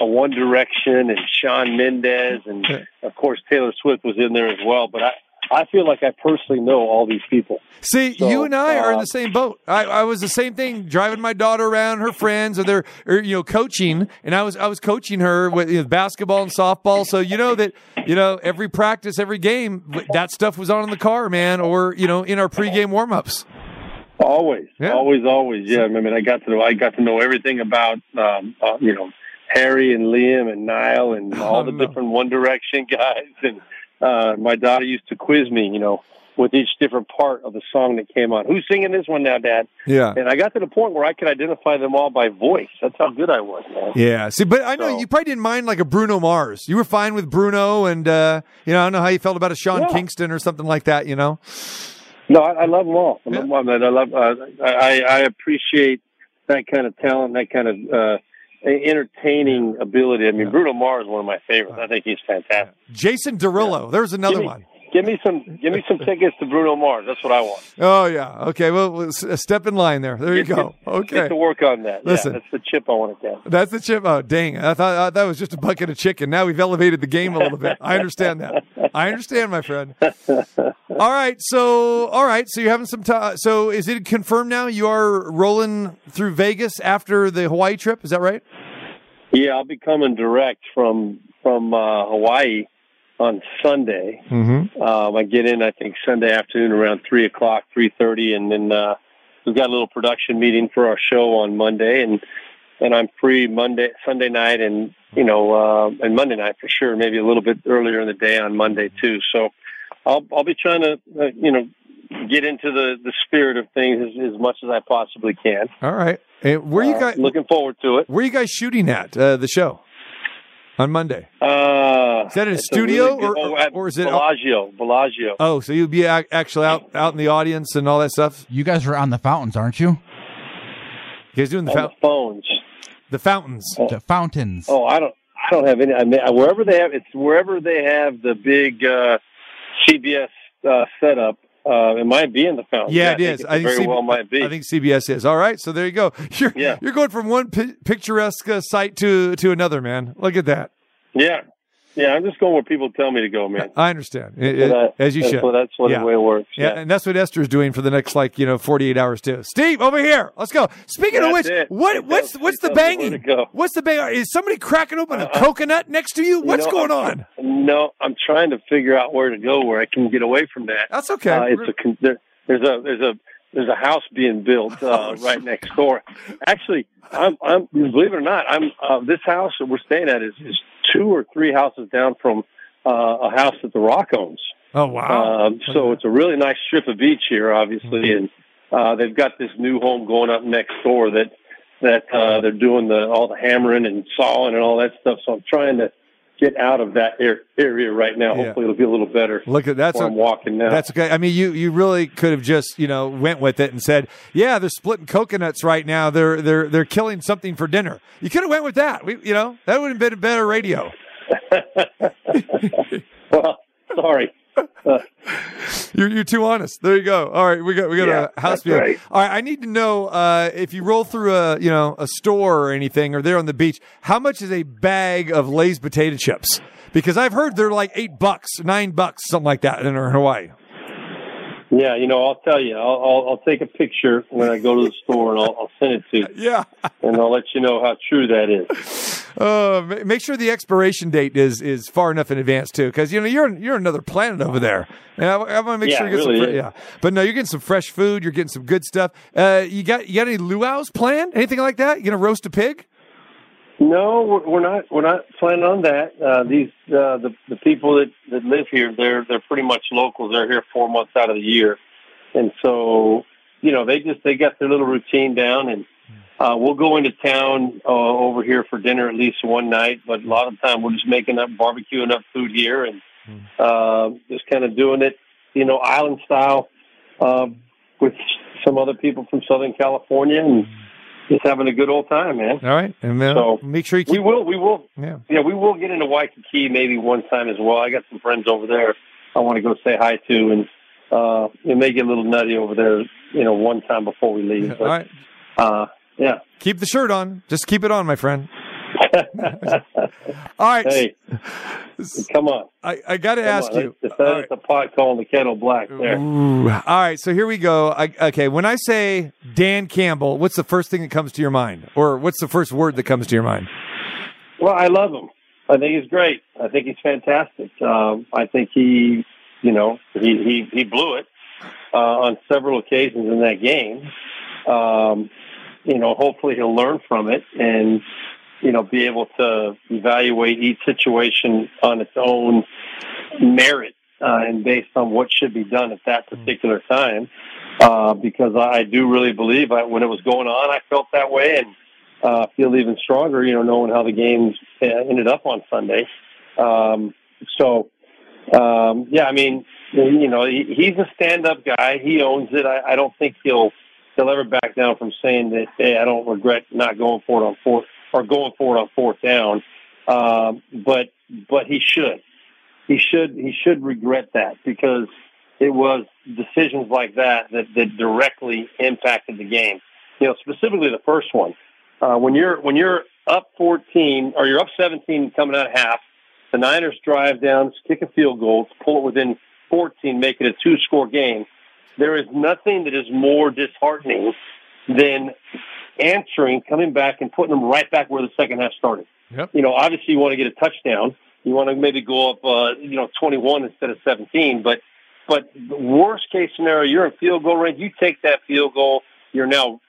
uh, One Direction and Shawn Mendes, and of course Taylor Swift was in there as well. But I, I feel like I personally know all these people. See, So, you and I are in uh, the same boat. I, I was the same thing, driving my daughter around, her friends, or they're, or, you know, coaching, and I was, I was coaching her with you know, basketball and softball. So you know that, you know, every practice, every game, that stuff was on in the car, man, or you know, in our pregame warmups. Always, always, always. Yeah, I mean, I got to know, I got to know everything about, um, uh, you know, Harry and Liam and Niall and (laughs) Oh, all the different One Direction (laughs) guys. And uh, my daughter used to quiz me, you know, with each different part of the song that came on. Who's singing this one now, Dad? Yeah. And I got to the point where I could identify them all by voice. That's how good I was, man. Yeah. See, but I know you probably didn't mind like a Bruno Mars. You were fine with Bruno, and uh, you know, I don't know how you felt about a Sean Yeah. Kingston or something like that. You know. No, I, I love them all. I love them all. I love. Uh, I, I appreciate that kind of talent, that kind of uh, entertaining ability. I mean, Bruno Mars is one of my favorites. I think he's fantastic. Jason Derulo. There's another me- one. Give me some. Give me some tickets to Bruno Mars. That's what I want. Oh yeah. Okay. Well, step in line there. There you go. Okay, Get to work on that. Listen. yeah, that's the chip I want to get. That's the chip. Oh, dang. I thought uh, that was just a bucket of chicken. Now we've elevated the game a little bit. I understand that. I understand, my friend. All right. So, all right. So you're having some time. So is it confirmed now you are rolling through Vegas after the Hawaii trip? Is that right? Yeah, I'll be coming direct from from uh, Hawaii on Sunday. Mm-hmm. Um, I get in, I think, Sunday afternoon around three o'clock, three thirty, and then uh, we've got a little production meeting for our show on Monday, and and I'm free Monday, Sunday night, and you know, uh, and Monday night for sure. Maybe a little bit earlier in the day on Monday too. So I'll I'll be trying to uh, you know get into the the spirit of things as, as much as I possibly can. All right. And where you Uh, guys? looking forward to it. Where you guys shooting at uh, the show on Monday? Uh, Is that in a it's studio really good- or- oh, at or is it- Bellagio? Bellagio. Oh, so you'll be actually out out in the audience and all that stuff. You guys are on the fountains, aren't you? You guys doing the, On fount- the phones. the fountains? The fountains. Oh, I don't. I don't have any. I mean, wherever they have, it's wherever they have the big uh, CBS uh, setup. Uh, it might be in the fountain. Yeah, I it think is. I think very CB well might be. I think CBS is. All right, so there you go. (laughs) You're you're going from one pi- picturesque site to to another, man. Look at that. Yeah. Yeah, I'm just going where people tell me to go, man. I understand, It- it- I- as you that's should. what- that's what the way it works, Yeah. yeah. and that's what Esther's doing for the next like you know 48 hours too. Steve, over here, let's go. Speaking of which, it. what what's what's the tells me where banging? What's the bang? Is somebody cracking open a coconut next to you? You What's know, going on? No, I'm trying to figure out where to go where I can get away from that. That's okay. Uh, it's a there, there's a there's a there's a house being built uh, (laughs) Oh, right next door. Actually, I'm I'm believe it or not, I'm uh, this house that we're staying at is, is two or three houses down from uh, a house that the Rock owns. Oh wow! Um, so it's a really nice strip of beach here, obviously, and uh, they've got this new home going up next door that that uh, they're doing the all the hammering and sawing and all that stuff. So I'm trying to get out of that area right now. Yeah. Hopefully, it'll be a little better. Look at that's a- I'm walking now. That's okay. I mean, you you really could have just you know went with it and said, yeah, they're splitting coconuts right now. They're they're they're killing something for dinner. You could have went with that. We you know that would have been a better radio. (laughs) well, sorry. (laughs) You're you're too honest. There you go. All right, we got we got Yeah, a house view. right. All right, I need to know uh, if you roll through a you know a store or anything, or they're on the beach. How much is a bag of Lay's potato chips? Because I've heard they're like eight bucks, nine bucks, something like that in Hawaii. Yeah, you know, I'll tell you. I'll, I'll I'll take a picture when I go to the store and I'll, I'll send it to you. Yeah, and I'll let you know how true that is. Uh, make sure the expiration date is is far enough in advance too, because you know you're you're another planet over there. And I, I want to make Yeah, sure you get really some. Is. yeah, but no, you're getting some fresh food. You're getting some good stuff. Uh, you got you got any luau's planned? Anything like that? You gonna roast a pig? No, we're, we're not. We're not planning on that. Uh, these uh, the the people that, that live here, they're they're pretty much locals. They're here four months out of the year, and so you know they just they got their little routine down, and uh, we'll go into town uh, over here for dinner at least one night. But a lot of the time, we're just making up barbecuing up food here, and uh, just kind of doing it, you know, island style uh, with some other people from Southern California, and just having a good old time, man. All right, and then So, make sure you We will. We will. Yeah. Yeah, we will get into Waikiki maybe one time as well. I got some friends over there. I want to go say hi to, and uh, it may get a little nutty over there. You know, one time before we leave. But, All right, Uh, yeah. keep the shirt on. Just keep it on, my friend. All right. Hey, come on. I, I got to ask on. you. It's, it's a pot calling the kettle black there. Ooh. All right, so here we go. I, okay, when I say Dan Campbell, what's the first thing that comes to your mind, or what's the first word that comes to your mind? Well, I love him. I think he's great. I think he's fantastic. Um, I think he, you know, he he, he blew it uh, on several occasions in that game. Um, you know, hopefully he'll learn from it and you know be able to evaluate each situation on its own merit uh, and based on what should be done at that particular time. Uh, because I, do really believe I, when it was going on, I felt that way and uh, feel even stronger, you know, knowing how the games uh, ended up on Sunday. Um, so, um, yeah, I mean, you know, he, he's a stand-up guy. He owns it. I, I don't think he'll he'll ever back down from saying that. Hey, I don't regret not going for it on fourth or going for it on fourth down. Um, but but he should. He should he should regret that because it was decisions like that that, that directly impacted the game. You know, specifically the first one. Uh, when you're when you're up 14 or you're up 17 coming out of half, the Niners drive down, kick a field goal, pull it within 14, make it a two score game. There is nothing that is more disheartening than answering, coming back, and putting them right back where the second half started. Yep. You know, obviously you want to get a touchdown. You want to maybe go up, uh, you know, 21 instead of 17. But, but the worst case scenario, you're in field goal range. You take that field goal. You're now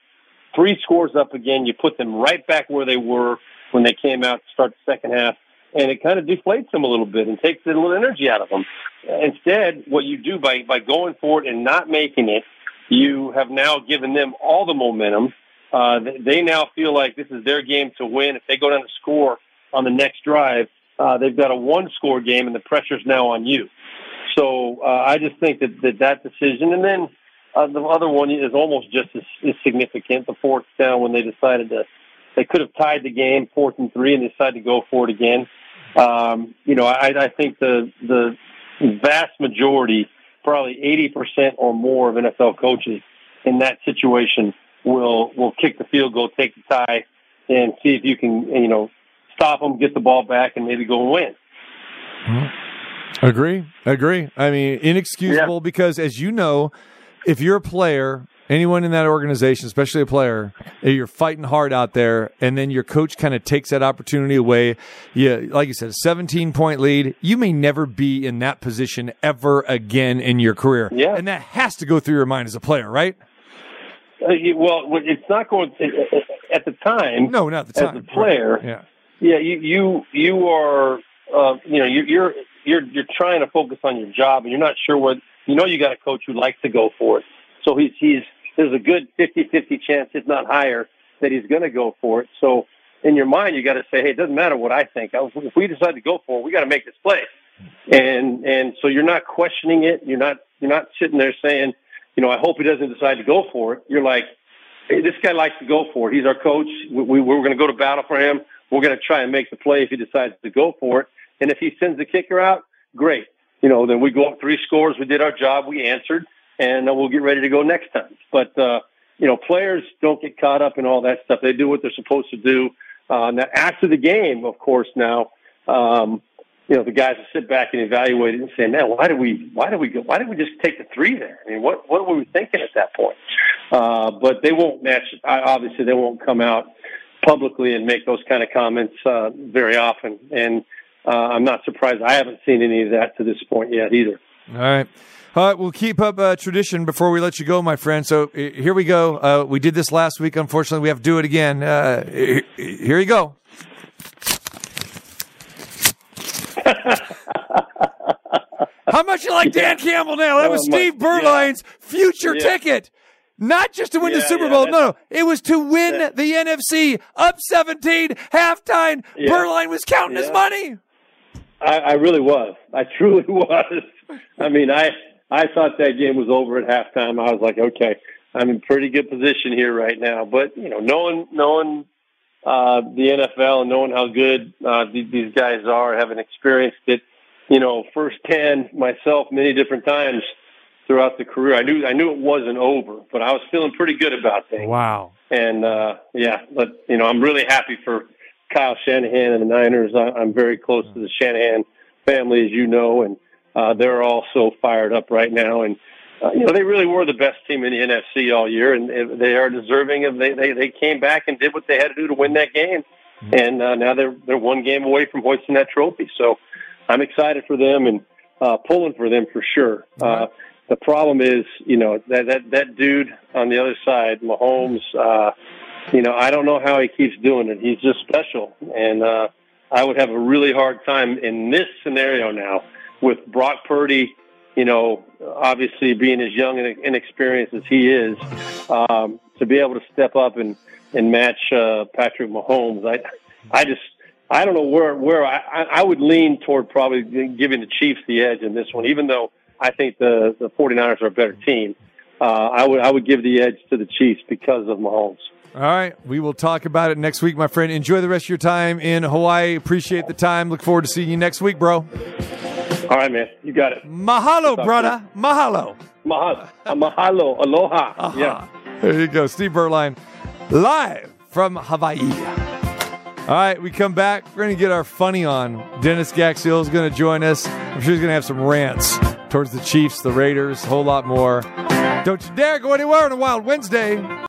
three scores up again. You put them right back where they were when they came out to start the second half. And it kind of deflates them a little bit and takes a little energy out of them. Instead, what you do by, by going for it and not making it, you have now given them all the momentum. Uh, they- now feel like this is their game to win. If they go down to score on the next drive, uh, they've got a one score game and the pressure's now on you. So uh, I just think that, that that decision, and then uh, the other one is almost just as, as significant. The fourth down when they decided to, they could have tied the game fourth and three, and they decided to go for it again. Um, you know, I, I think the the vast majority, probably eighty percent or more of NFL coaches in that situation will will kick the field goal, take the tie, and see if you can you know stop them, get the ball back, and maybe go and win. Agree. Agree. I mean, inexcusable because, as you know, if you're a player, anyone in that organization, especially a player, eh, you're fighting hard out there, and then your coach kind of takes that opportunity away. Yeah, like you said, a 17 point lead. You may never be in that position ever again in your career. Yeah. And that has to go through your mind as a player, right? Uh, well, it's not going at the time. No, not the time. As a player, Yeah. yeah, you you you are uh, you know you're you're you're you're trying to focus on your job, and you're not sure what you know. You got a coach who likes to go for it, so he's he's there's a good 50-50 chance, if not higher, that he's going to go for it. So in your mind, you got to say, hey, it doesn't matter what I think. If we decide to go for it, we got to make this play. And and so you're not questioning it. You're not you're not sitting there saying, you know, I hope he doesn't decide to go for it. You're like, hey, this guy likes to go for it. He's our coach. We, we, we're going to go to battle for him. We're going to try and make the play if he decides to go for it. And if he sends the kicker out, great. You know, then we go up three scores. We did our job. We answered, and uh, we'll get ready to go next time. But uh, you know, players don't get caught up in all that stuff. They do what they're supposed to do. Uh, now, after the game, of course, now. Um, you know, the guys will sit back and evaluate it and say, man, why did we, why did we go, why did we just take the three there? I mean, what, what were we thinking at that point? Uh, but they won't match, obviously they won't come out publicly and make those kind of comments, uh, very often. And, uh, I'm not surprised. I haven't seen any of that to this point yet either. All right. All right, we'll keep up uh, tradition before we let you go, my friend. So here we go. Uh, we did this last week. Unfortunately, we have to do it again. Uh, here you go. (laughs) How much you like Dan Campbell now? That was Steve Beuerlein's future Yeah. ticket. Not just to win the Super yeah, Bowl. No, no. It was to win the NFC up 17 halftime. Yeah. Beuerlein was counting his money. I, I really was. I (laughs) truly was. I mean, I I thought that game was over at halftime. I was like, okay, I'm in pretty good position here right now. But you know, knowing knowing uh, the NFL and knowing how good uh, th- these guys are, having experienced it, you know, firsthand myself many different times throughout the career, I knew I knew it wasn't over, but I was feeling pretty good about things. Wow. And uh, yeah, but you know, I'm really happy for Kyle Shanahan and the Niners. I, I'm very close to the Shanahan family, as you know, and uh, they're all so fired up right now. And uh, you know, they really were the best team in the NFC all year, and they are deserving of. They they they came back and did what they had to do to win that game, and uh, now they're they're one game away from hoisting that trophy. So I'm excited for them and uh, pulling for them for sure. Uh, the problem is, you know, that that that dude on the other side, Mahomes. Uh, you know, I don't know how he keeps doing it. He's just special, and uh, I would have a really hard time in this scenario now with Brock Purdy. You know, obviously being as young and inexperienced as he is, um, to be able to step up and and match uh, Patrick Mahomes. I I just I don't know where where I, I would lean toward probably giving the Chiefs the edge in this one, even though I think the the 49ers are a better team. Uh, I would I would give the edge to the Chiefs because of Mahomes. All right. We will talk about it next week, my friend. Enjoy the rest of your time in Hawaii. Appreciate the time. Look forward to seeing you next week, bro. All right, man. You got it. Mahalo, brother. Mahalo. Mahalo. Mahalo. Aloha. Uh-huh. Yeah. There you go. Steve Beuerlein, live from Hawaii. All right, we come back. We're going to get our funny on. Dennis Gaxiola is going to join us. I'm sure he's going to have some rants towards the Chiefs, the Raiders, a whole lot more. Don't you dare go anywhere on a Wild Wednesday.